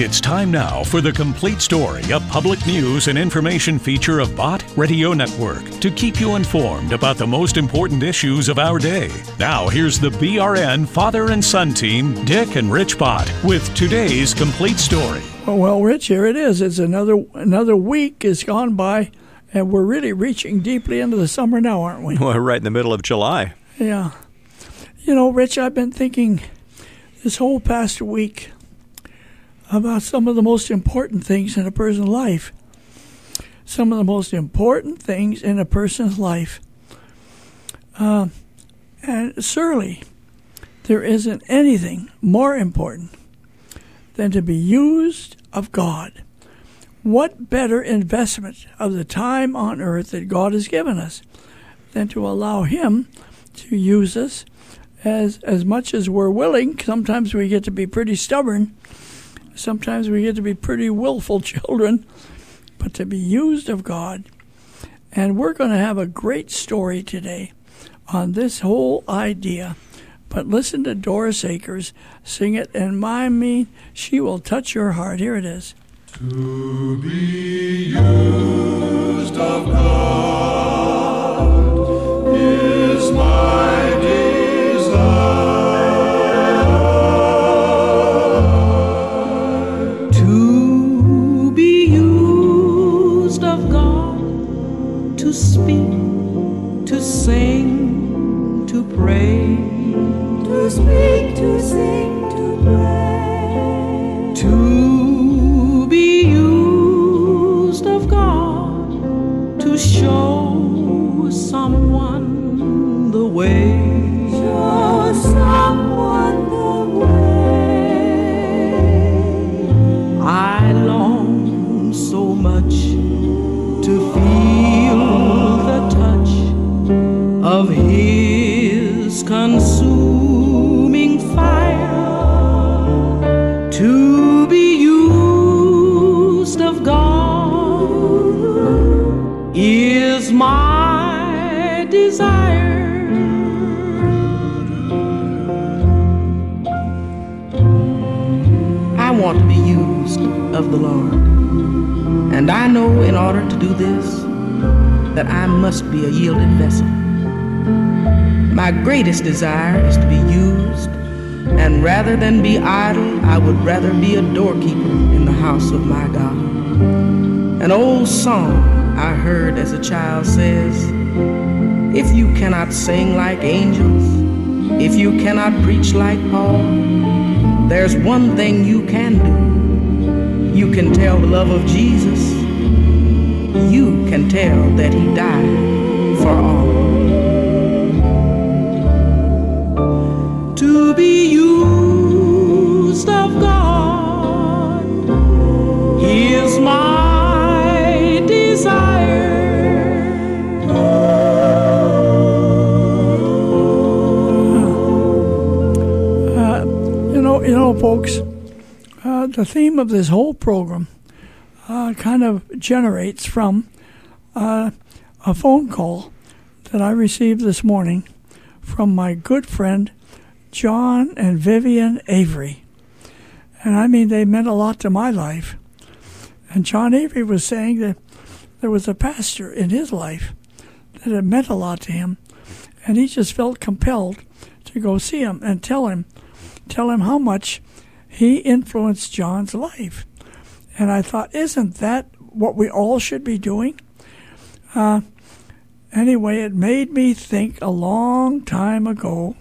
It's time now for the complete story, a public news and information feature of Bott Radio Network to keep you informed about the most important issues of our day. Now, here's the BRN father and son team, Dick and Rich Bott, with today's complete story. Oh, well, Rich, here it is. It's another another week has gone by, and we're really reaching deeply into the summer now, aren't we? Well, right in the middle of July. Yeah. You know, Rich, I've been thinking this whole past week about some of the most important things in a person's life. Some of the most important things in a person's life. Uh, and surely there isn't anything more important than to be used of God. What better investment of the time on earth that God has given us than to allow Him to use us as as much as we're willing? Sometimes we get to be pretty stubborn Sometimes we get to be pretty willful children, but to be used of God. And we're going to have a great story today on this whole idea. But listen to Doris Akers sing it, and my me, she will touch your heart. Here it is. To be used of God is my speak, to sing, to pray. To be used of God to show someone the way. That I must be a yielded vessel. My greatest desire is to be used, and rather than be idle, I would rather be a doorkeeper in the house of my God. An old song I heard as a child says, If you cannot sing like angels, if you cannot preach like Paul, there's one thing you can do. You can tell the love of Jesus you can tell that he died for all. To be used of God is my desire. Uh, you know, you know, folks. Uh, the theme of this whole program uh, kind of generates from uh, a phone call that I received this morning from my good friend John and Vivian Avery. And I mean, they meant a lot to my life. And John Avery was saying that there was a pastor in his life that had meant a lot to him. And he just felt compelled to go see him and tell him, tell him how much he influenced John's life. And I thought, isn't that what we all should be doing? Uh, anyway, it made me think a long time ago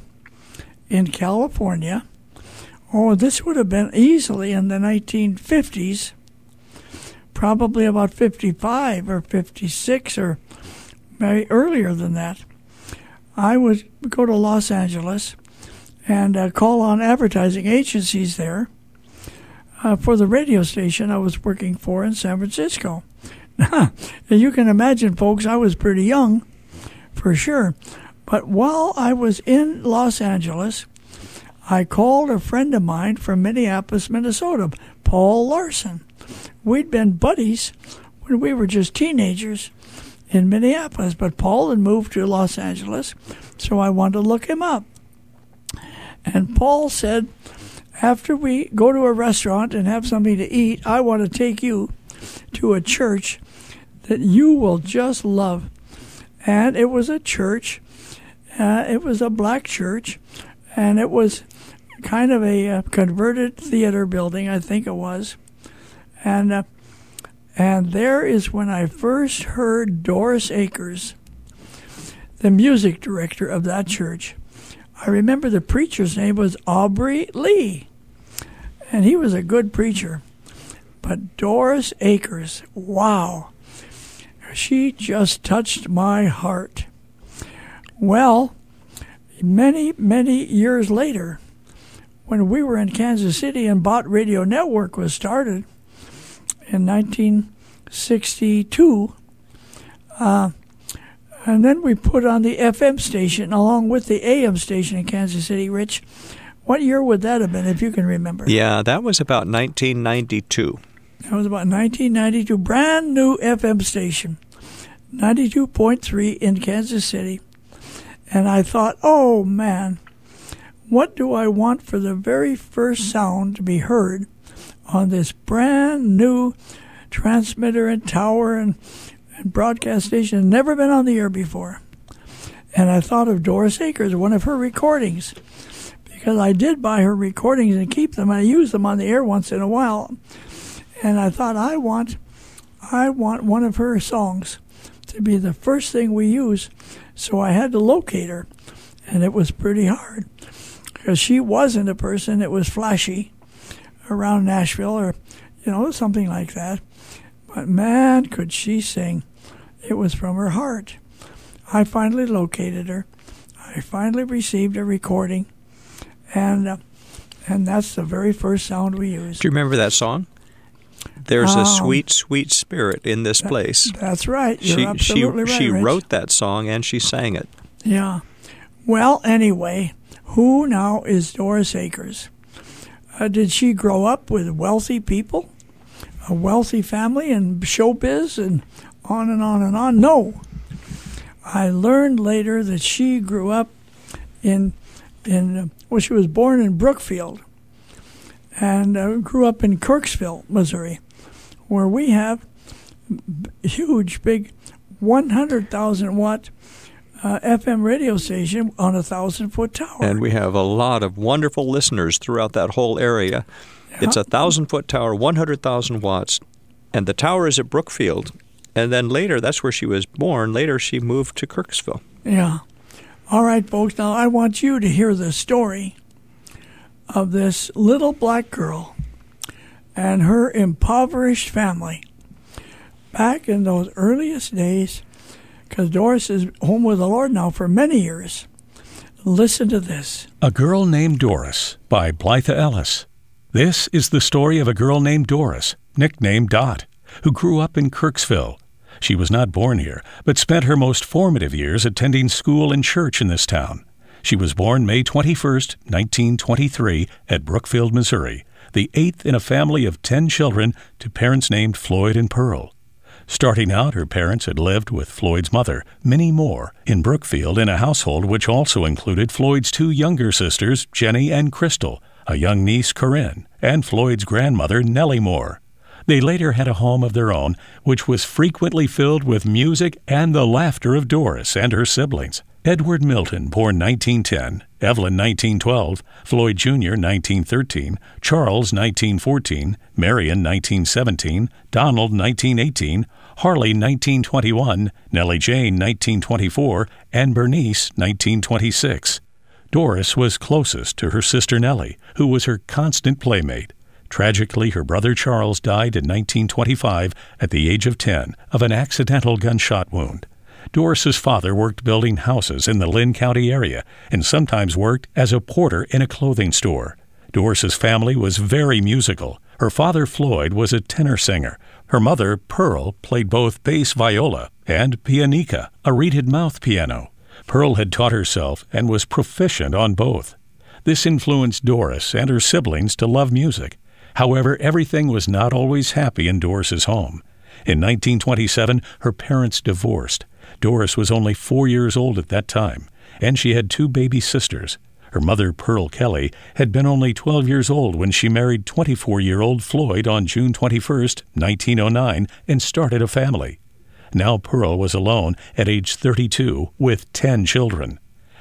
in California. Oh, this would have been easily in the 1950s, probably about 55 or 56 or maybe earlier than that. I would go to Los Angeles and uh, call on advertising agencies there uh, for the radio station I was working for in San Francisco. you can imagine, folks, I was pretty young, for sure. But while I was in Los Angeles, I called a friend of mine from Minneapolis, Minnesota, Paul Larson. We'd been buddies when we were just teenagers in Minneapolis, but Paul had moved to Los Angeles, so I wanted to look him up. And Paul said, after we go to a restaurant and have something to eat, I want to take you to a church that you will just love. And it was a church. Uh, it was a black church, and it was kind of a uh, converted theater building, I think it was. And uh, and there is when I first heard Doris Akers, the music director of that church. I remember the preacher's name was Aubrey Lee, and he was a good preacher. But Doris Akers, wow, she just touched my heart. Well, many, many years later, when we were in Kansas City and Bott Radio Network was started in 1962, uh, and then we put on the FM station along with the AM station in Kansas City. Rich, what year would that have been, if you can remember? Yeah, that was about 1992. That was about 1992. Brand new FM station, 92.3 in Kansas City. And I thought, oh man, what do I want for the very first sound to be heard on this brand new transmitter and tower and broadcast station had never been on the air before. And I thought of Doris Akers, one of her recordings, because I did buy her recordings and keep them. I use them on the air once in a while. And I thought I want, I want one of her songs to be the first thing we use. So I had to locate her, and it was pretty hard because she wasn't a person that was flashy around Nashville or, you know, something like that. But man, could she sing! It was from her heart. I finally located her. I finally received a recording, and uh, and that's the very first sound we used. Do you remember that song? There's a Um, sweet, sweet spirit in this place. That's right. You're she absolutely she right. she Rich. wrote that song and she sang it. Yeah. Well, anyway, who now is Doris Akers? Uh, did she grow up with wealthy people, a wealthy family, and showbiz, and on and on and on? No. I learned later that she grew up in in uh, well, she was born in Brookfield, and uh, grew up in Kirksville, Missouri, where we have huge, big, 100,000 watt uh, FM radio station on a thousand foot tower. And we have a lot of wonderful listeners throughout that whole area. It's a thousand foot tower, 100,000 watts, and the tower is at Brookfield. And then later, that's where she was born. Later, she moved to Kirksville. Yeah. All right, folks. Now I want you to hear the story of this little black girl and her impoverished family back in those earliest days, because Doris is home with the Lord now for many years. Listen to this. A Girl Named Doris by Blytha Ellis. This is the story of a girl named Doris, nicknamed Dot, who grew up in Kirksville. She was not born here, but spent her most formative years attending school and church in this town. She was born May 21, 1923, at Brookfield, Missouri, the eighth in a family of ten children to parents named Floyd and Pearl. Starting out, her parents had lived with Floyd's mother, Minnie Moore, in Brookfield in a household which also included Floyd's two younger sisters, Jenny and Crystal, a young niece, Corinne, and Floyd's grandmother, Nellie Moore. They later had a home of their own, which was frequently filled with music and the laughter of Doris and her siblings. Edward Milton, born 1910, Evelyn 1912, Floyd Jr. 1913, Charles 1914, Marion 1917, Donald 1918, Harley 1921, Nellie Jane 1924, and Bernice 1926. Doris was closest to her sister Nellie, who was her constant playmate. Tragically, her brother Charles died in 1925 at the age of 10 of an accidental gunshot wound. Doris's father worked building houses in the Linn County area and sometimes worked as a porter in a clothing store. Doris's family was very musical. Her father Floyd was a tenor singer. Her mother Pearl played both bass viola and pianica, a reeded mouth piano. Pearl had taught herself and was proficient on both. This influenced Doris and her siblings to love music. However, everything was not always happy in Doris's home. In 1927, her parents divorced. Doris was only four years old at that time, and she had two baby sisters. Her Her mother, Pearl Kelly, had been only 12 years old when she married 24 year old Floyd on June 21, 1909, and started a family. Now Pearl was alone at age 32 with 10 children.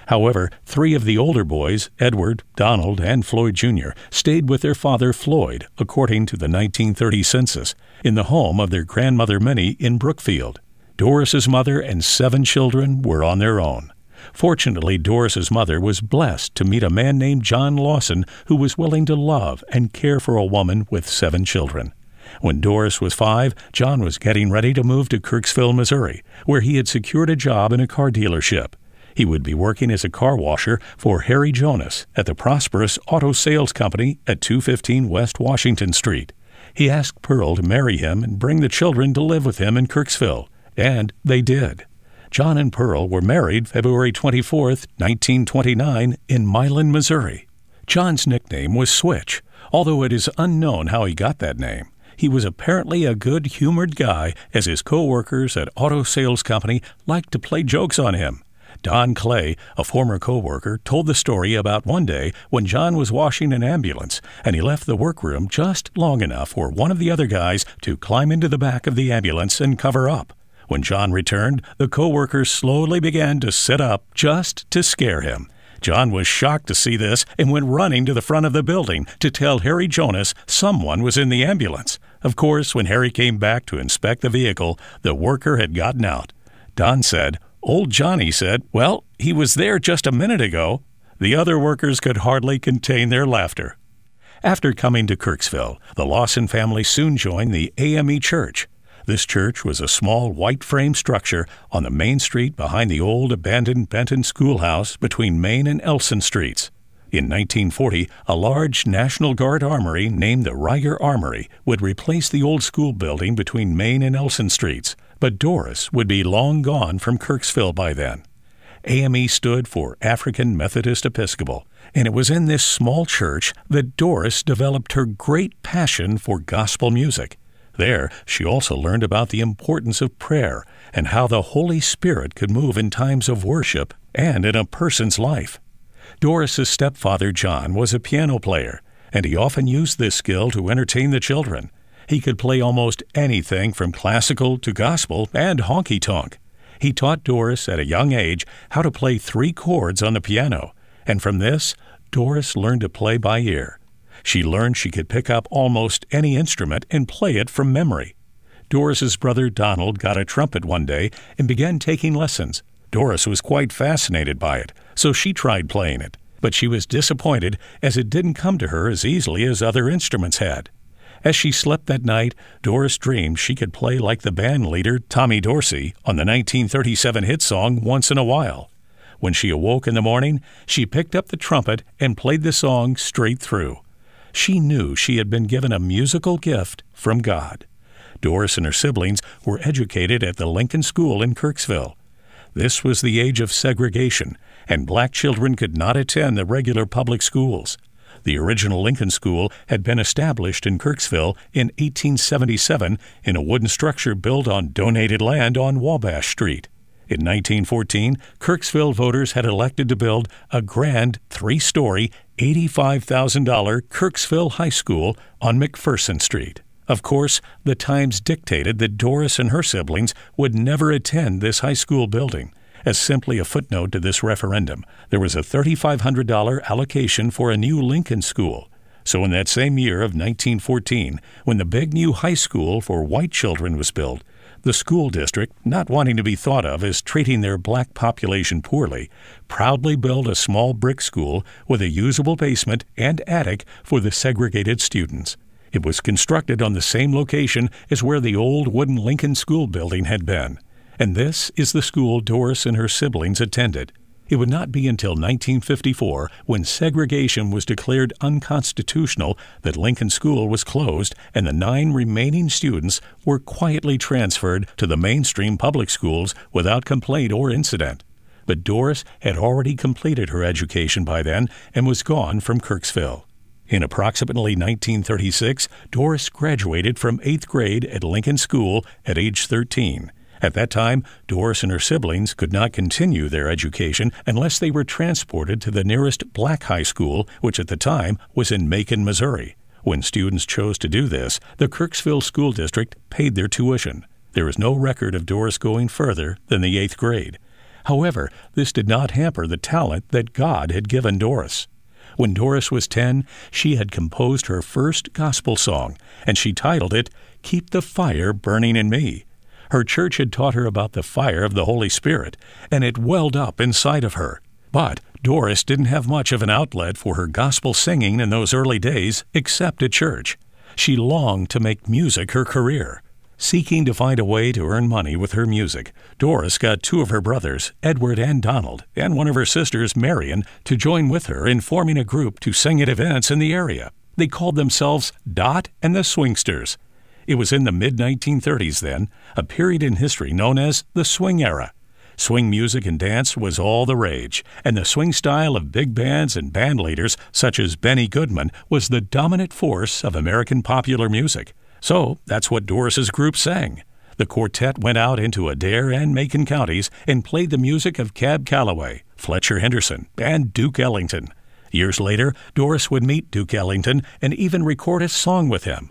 However, three of the older boys, Edward, Donald, and Floyd Jr., stayed with their father Floyd, according to the 1930 census, in the home of their grandmother Minnie in Brookfield. Doris's mother and seven children were on their own. Fortunately, Doris's mother was blessed to meet a man named John Lawson who was willing to love and care for a woman with seven children. When Doris was five, John was getting ready to move to Kirksville, Missouri, where he had secured a job in a car dealership. He would be working as a car washer for Harry Jonas at the prosperous auto sales company at 215 West Washington Street. He asked Pearl to marry him and bring the children to live with him in Kirksville, and they did. John and Pearl were married February 24, 1929, in Milan, Missouri. John's nickname was Switch, although it is unknown how he got that name. He was apparently a good humored guy, as his co workers at Auto Sales Company liked to play jokes on him. Don Clay, a former coworker, told the story about one day when John was washing an ambulance and he left the workroom just long enough for one of the other guys to climb into the back of the ambulance and cover up. When John returned, the coworkers slowly began to sit up just to scare him. John was shocked to see this and went running to the front of the building to tell Harry Jonas someone was in the ambulance. Of course, when Harry came back to inspect the vehicle, the worker had gotten out. Don said, Old Johnny said, Well, he was there just a minute ago. The other workers could hardly contain their laughter. After coming to Kirksville, the Lawson family soon joined the AME Church. This church was a small white frame structure on the main street behind the old abandoned Benton schoolhouse between Main and Elson Streets. In 1940, a large National Guard armory named the Rieger Armory would replace the old school building between Main and Elson Streets but Doris would be long gone from Kirksville by then. AME stood for African Methodist Episcopal, and it was in this small church that Doris developed her great passion for gospel music. There, she also learned about the importance of prayer and how the Holy Spirit could move in times of worship and in a person's life. Doris's stepfather, John, was a piano player, and he often used this skill to entertain the children. He could play almost anything from classical to gospel and honky tonk. He taught Doris at a young age how to play three chords on the piano, and from this, Doris learned to play by ear. She learned she could pick up almost any instrument and play it from memory. Doris's brother Donald got a trumpet one day and began taking lessons. Doris was quite fascinated by it, so she tried playing it, but she was disappointed as it didn't come to her as easily as other instruments had. As she slept that night, Doris dreamed she could play like the band leader Tommy Dorsey on the 1937 hit song Once in a While. When she awoke in the morning, she picked up the trumpet and played the song straight through. She knew she had been given a musical gift from God. Doris and her siblings were educated at the Lincoln School in Kirksville. This was the age of segregation, and black children could not attend the regular public schools. The original Lincoln School had been established in Kirksville in 1877 in a wooden structure built on donated land on Wabash Street. In 1914, Kirksville voters had elected to build a grand three story, $85,000 Kirksville High School on McPherson Street. Of course, the Times dictated that Doris and her siblings would never attend this high school building. As simply a footnote to this referendum, there was a $3,500 allocation for a new Lincoln school. So, in that same year of 1914, when the big new high school for white children was built, the school district, not wanting to be thought of as treating their black population poorly, proudly built a small brick school with a usable basement and attic for the segregated students. It was constructed on the same location as where the old wooden Lincoln School building had been and this is the school Doris and her siblings attended. It would not be until 1954, when segregation was declared unconstitutional, that Lincoln School was closed and the nine remaining students were quietly transferred to the mainstream public schools without complaint or incident. But Doris had already completed her education by then and was gone from Kirksville. In approximately 1936, Doris graduated from eighth grade at Lincoln School at age 13. At that time, Doris and her siblings could not continue their education unless they were transported to the nearest black high school, which at the time was in Macon, Missouri. When students chose to do this, the Kirksville School District paid their tuition. There is no record of Doris going further than the eighth grade. However, this did not hamper the talent that God had given Doris. When Doris was 10, she had composed her first gospel song, and she titled it, Keep the Fire Burning in Me. Her church had taught her about the fire of the Holy Spirit, and it welled up inside of her. But Doris didn't have much of an outlet for her gospel singing in those early days except at church. She longed to make music her career. Seeking to find a way to earn money with her music, Doris got two of her brothers, Edward and Donald, and one of her sisters, Marion, to join with her in forming a group to sing at events in the area. They called themselves Dot and the Swingsters. It was in the mid 1930s then, a period in history known as the Swing Era. Swing music and dance was all the rage, and the swing style of big bands and band leaders such as Benny Goodman was the dominant force of American popular music. So that's what Doris's group sang. The quartet went out into Adair and Macon counties and played the music of Cab Calloway, Fletcher Henderson, and Duke Ellington. Years later, Doris would meet Duke Ellington and even record a song with him.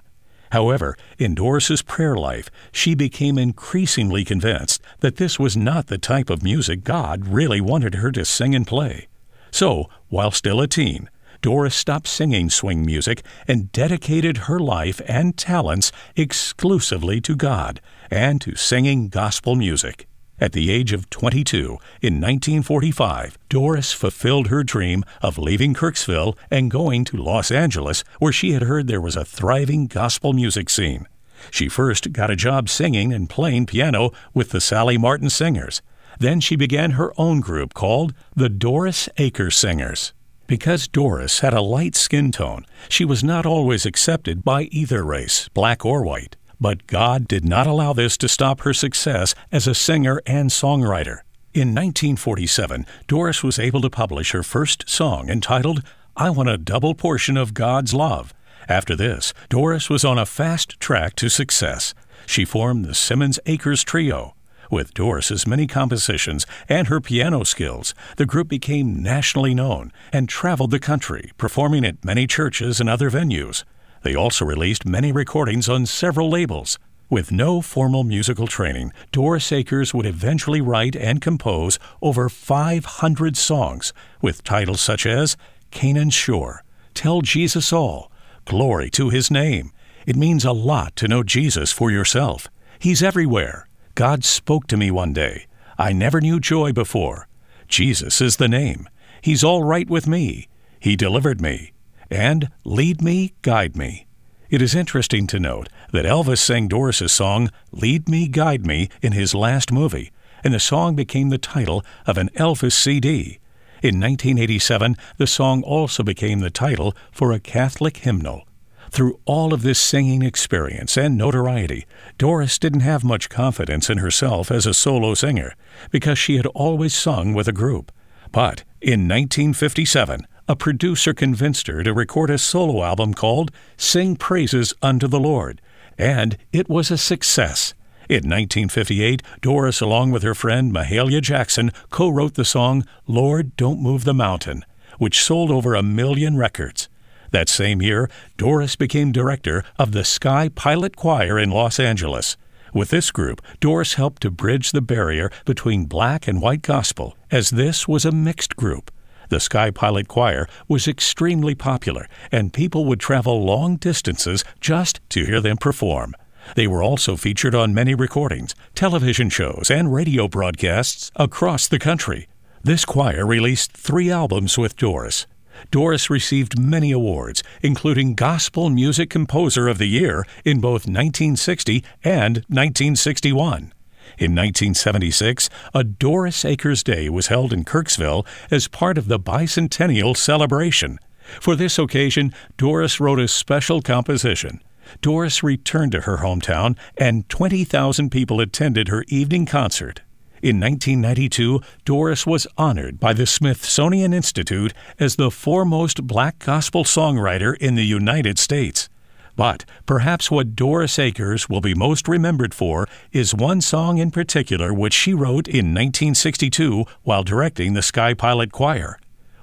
However, in Doris's prayer life, she became increasingly convinced that this was not the type of music God really wanted her to sing and play. So, while still a teen, Doris stopped singing swing music and dedicated her life and talents exclusively to God and to singing gospel music. At the age of 22, in 1945, Doris fulfilled her dream of leaving Kirksville and going to Los Angeles, where she had heard there was a thriving gospel music scene. She first got a job singing and playing piano with the Sallie Martin Singers. Then she began her own group called the Doris Akers Singers. Because Doris had a light skin tone, she was not always accepted by either race, black or white. But God did not allow this to stop her success as a singer and songwriter. In 1947, Doris was able to publish her first song entitled, I Want a Double Portion of God's Love. After this, Doris was on a fast track to success. She formed the Simmons Akers Trio, with Doris's many compositions and her piano skills, the group became nationally known and traveled the country, performing at many churches and other venues. They also released many recordings on several labels. With no formal musical training, Doris Akers would eventually write and compose over 500 songs with titles such as Canaan's Shore, Tell Jesus All, Glory to His Name. It means a lot to know Jesus for yourself. He's everywhere. God spoke to me one day. I never knew joy before. Jesus is the name. He's all right with me. He delivered me. And lead me, guide me. It is interesting to note that Elvis sang Doris's song Lead Me, Guide Me in his last movie, and the song became the title of an Elvis CD. In 1987, the song also became the title for a Catholic hymnal. Through all of this singing experience and notoriety, Doris didn't have much confidence in herself as a solo singer because she had always sung with a group. But in 1957, a producer convinced her to record a solo album called Sing Praises Unto the Lord, and it was a success. In 1958, Doris, along with her friend Mahalia Jackson, co wrote the song Lord Don't Move the Mountain, which sold over a million records. That same year, Doris became director of the Sky Pilot Choir in Los Angeles. With this group, Doris helped to bridge the barrier between black and white gospel, as this was a mixed group. The Sky Pilot Choir was extremely popular, and people would travel long distances just to hear them perform. They were also featured on many recordings, television shows, and radio broadcasts across the country. This choir released three albums with Doris. Doris received many awards, including Gospel Music Composer of the Year in both 1960 and 1961. In 1976, a Doris Akers Day was held in Kirksville as part of the bicentennial celebration. For this occasion, Doris wrote a special composition. Doris returned to her hometown, and 20,000 people attended her evening concert. In 1992, Doris was honored by the Smithsonian Institute as the foremost black gospel songwriter in the United States. But perhaps what Doris Akers will be most remembered for is one song in particular which she wrote in 1962 while directing the Sky Pilot Choir.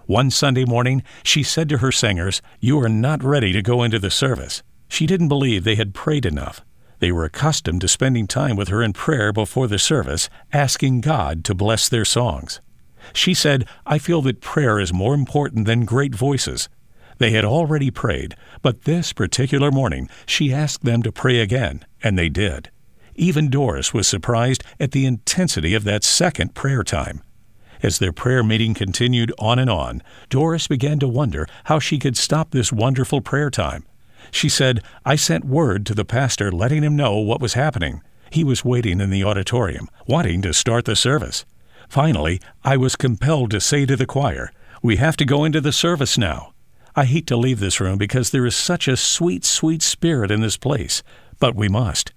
One Sunday morning, she said to her singers, You are not ready to go into the service. She didn't believe they had prayed enough. They were accustomed to spending time with her in prayer before the service, asking God to bless their songs. She said, I feel that prayer is more important than great voices. They had already prayed, but this particular morning she asked them to pray again, and they did. Even Doris was surprised at the intensity of that second prayer time. As their prayer meeting continued on and on, Doris began to wonder how she could stop this wonderful prayer time. She said, I sent word to the pastor letting him know what was happening. He was waiting in the auditorium, wanting to start the service. Finally, I was compelled to say to the choir, We have to go into the service now. I hate to leave this room because there is such a sweet, sweet spirit in this place, but we must.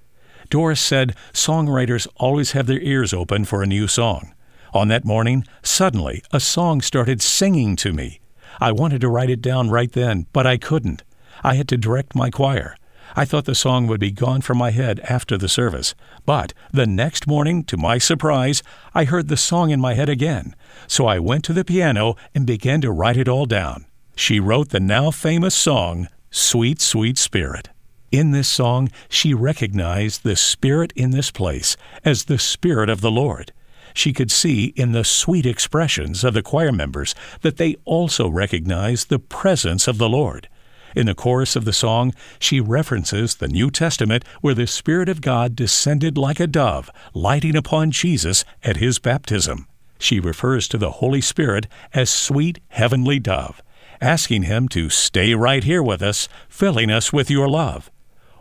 Doris said songwriters always have their ears open for a new song. On that morning, suddenly, a song started singing to me. I wanted to write it down right then, but I couldn't. I had to direct my choir. I thought the song would be gone from my head after the service. But the next morning, to my surprise, I heard the song in my head again. So I went to the piano and began to write it all down she wrote the now famous song, Sweet, Sweet Spirit. In this song, she recognized the Spirit in this place as the Spirit of the Lord. She could see in the sweet expressions of the choir members that they also recognized the presence of the Lord. In the chorus of the song, she references the New Testament where the Spirit of God descended like a dove, lighting upon Jesus at his baptism. She refers to the Holy Spirit as sweet heavenly dove asking Him to stay right here with us, filling us with your love.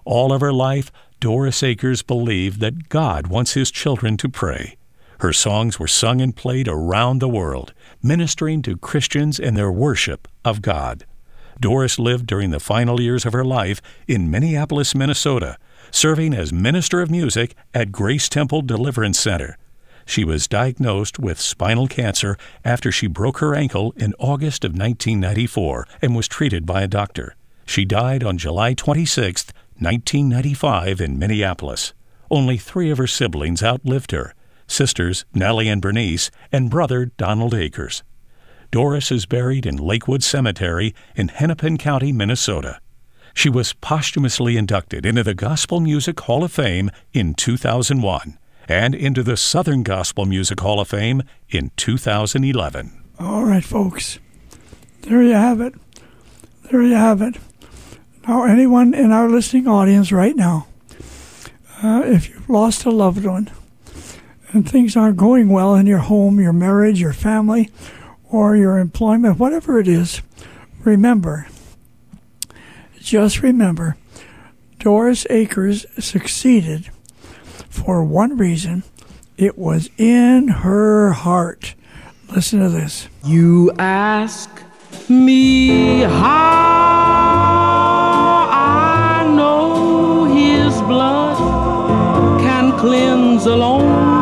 All of her life, Doris Akers believed that God wants His children to pray. Her songs were sung and played around the world, ministering to Christians in their worship of God. Doris lived during the final years of her life in Minneapolis, Minnesota, serving as minister of music at Grace Temple Deliverance Center. She was diagnosed with spinal cancer after she broke her ankle in August of 1994 and was treated by a doctor. She died on July 26, 1995, in Minneapolis. Only three of her siblings outlived her sisters Nellie and Bernice, and brother Donald Akers. Doris is buried in Lakewood Cemetery in Hennepin County, Minnesota. She was posthumously inducted into the Gospel Music Hall of Fame in 2001 and into the Southern Gospel Music Hall of Fame in 2011. All right, folks. There you have it. There you have it. Now, anyone in our listening audience right now, uh, if you've lost a loved one and things aren't going well in your home, your marriage, your family, or your employment, whatever it is, remember, just remember, Doris Akers succeeded for one reason it was in her heart. Listen to this. You ask me how I know his blood can cleanse alone.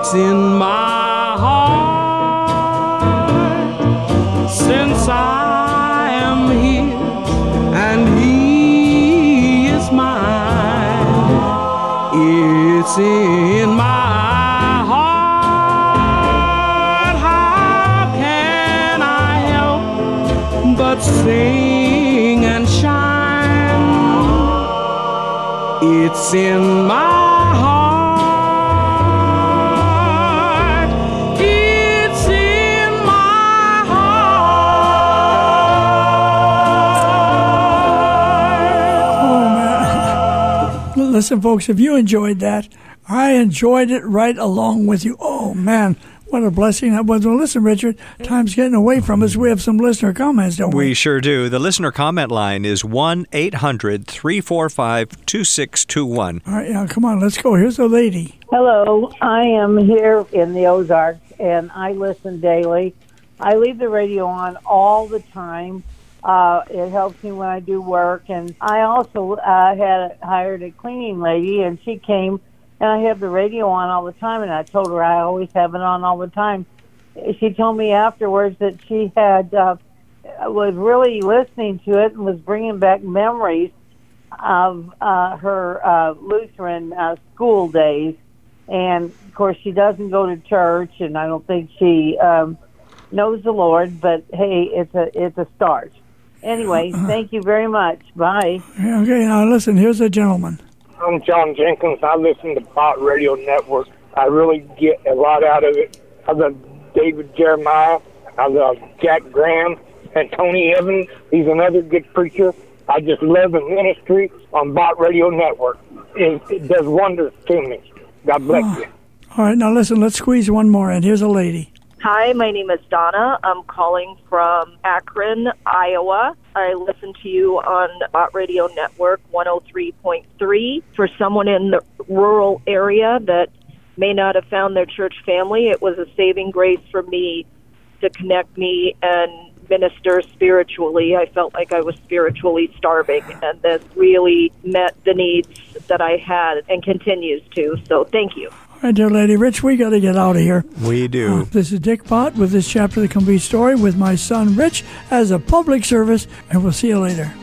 It's in my heart since I am here and he is mine. It's in my heart. How can I help but sing and shine? It's in my listen, folks, if you enjoyed that, I enjoyed it right along with you. Oh, man. What a blessing that was. Well, listen, Richard, time's getting away from us. We have some listener comments, don't we? We sure do. The listener comment line is 1 800 345 2621. All right, now, come on, let's go. Here's a lady. Hello, I am here in the Ozarks and I listen daily. I leave the radio on all the time. Uh, it helps me when I do work, and I also uh, had hired a cleaning lady, and she came, and I have the radio on all the time, and I told her I always have it on all the time. She told me afterwards that she had uh, was really listening to it and was bringing back memories of uh, her uh, Lutheran uh, school days, and of course she doesn't go to church, and I don't think she um, knows the Lord. But hey, it's a it's a start. Anyway, thank you very much. Bye. Okay, now listen, here's a gentleman. I'm John Jenkins. I listen to Bott Radio Network. I really get a lot out of it. I love David Jeremiah. I love Jack Graham and Tony Evans. He's another good preacher. I just love the ministry on Bott Radio Network. It, it does wonders to me. God bless ah, you. All right, now listen, let's squeeze one more in. Here's a lady. Hi, my name is Donna. I'm calling from Akron, Iowa. I listen to you on Bott Radio Network 103.3. For someone in the rural area that may not have found their church family, it was a saving grace for me to connect me and minister spiritually. I felt like I was spiritually starving, and this really met the needs that I had and continues to. So, thank you. All right, dear lady. Rich, we got to get out of here. We do. Uh, this is Dick Bott with this chapter of the complete story with my son Rich as a public service, and we'll see you later.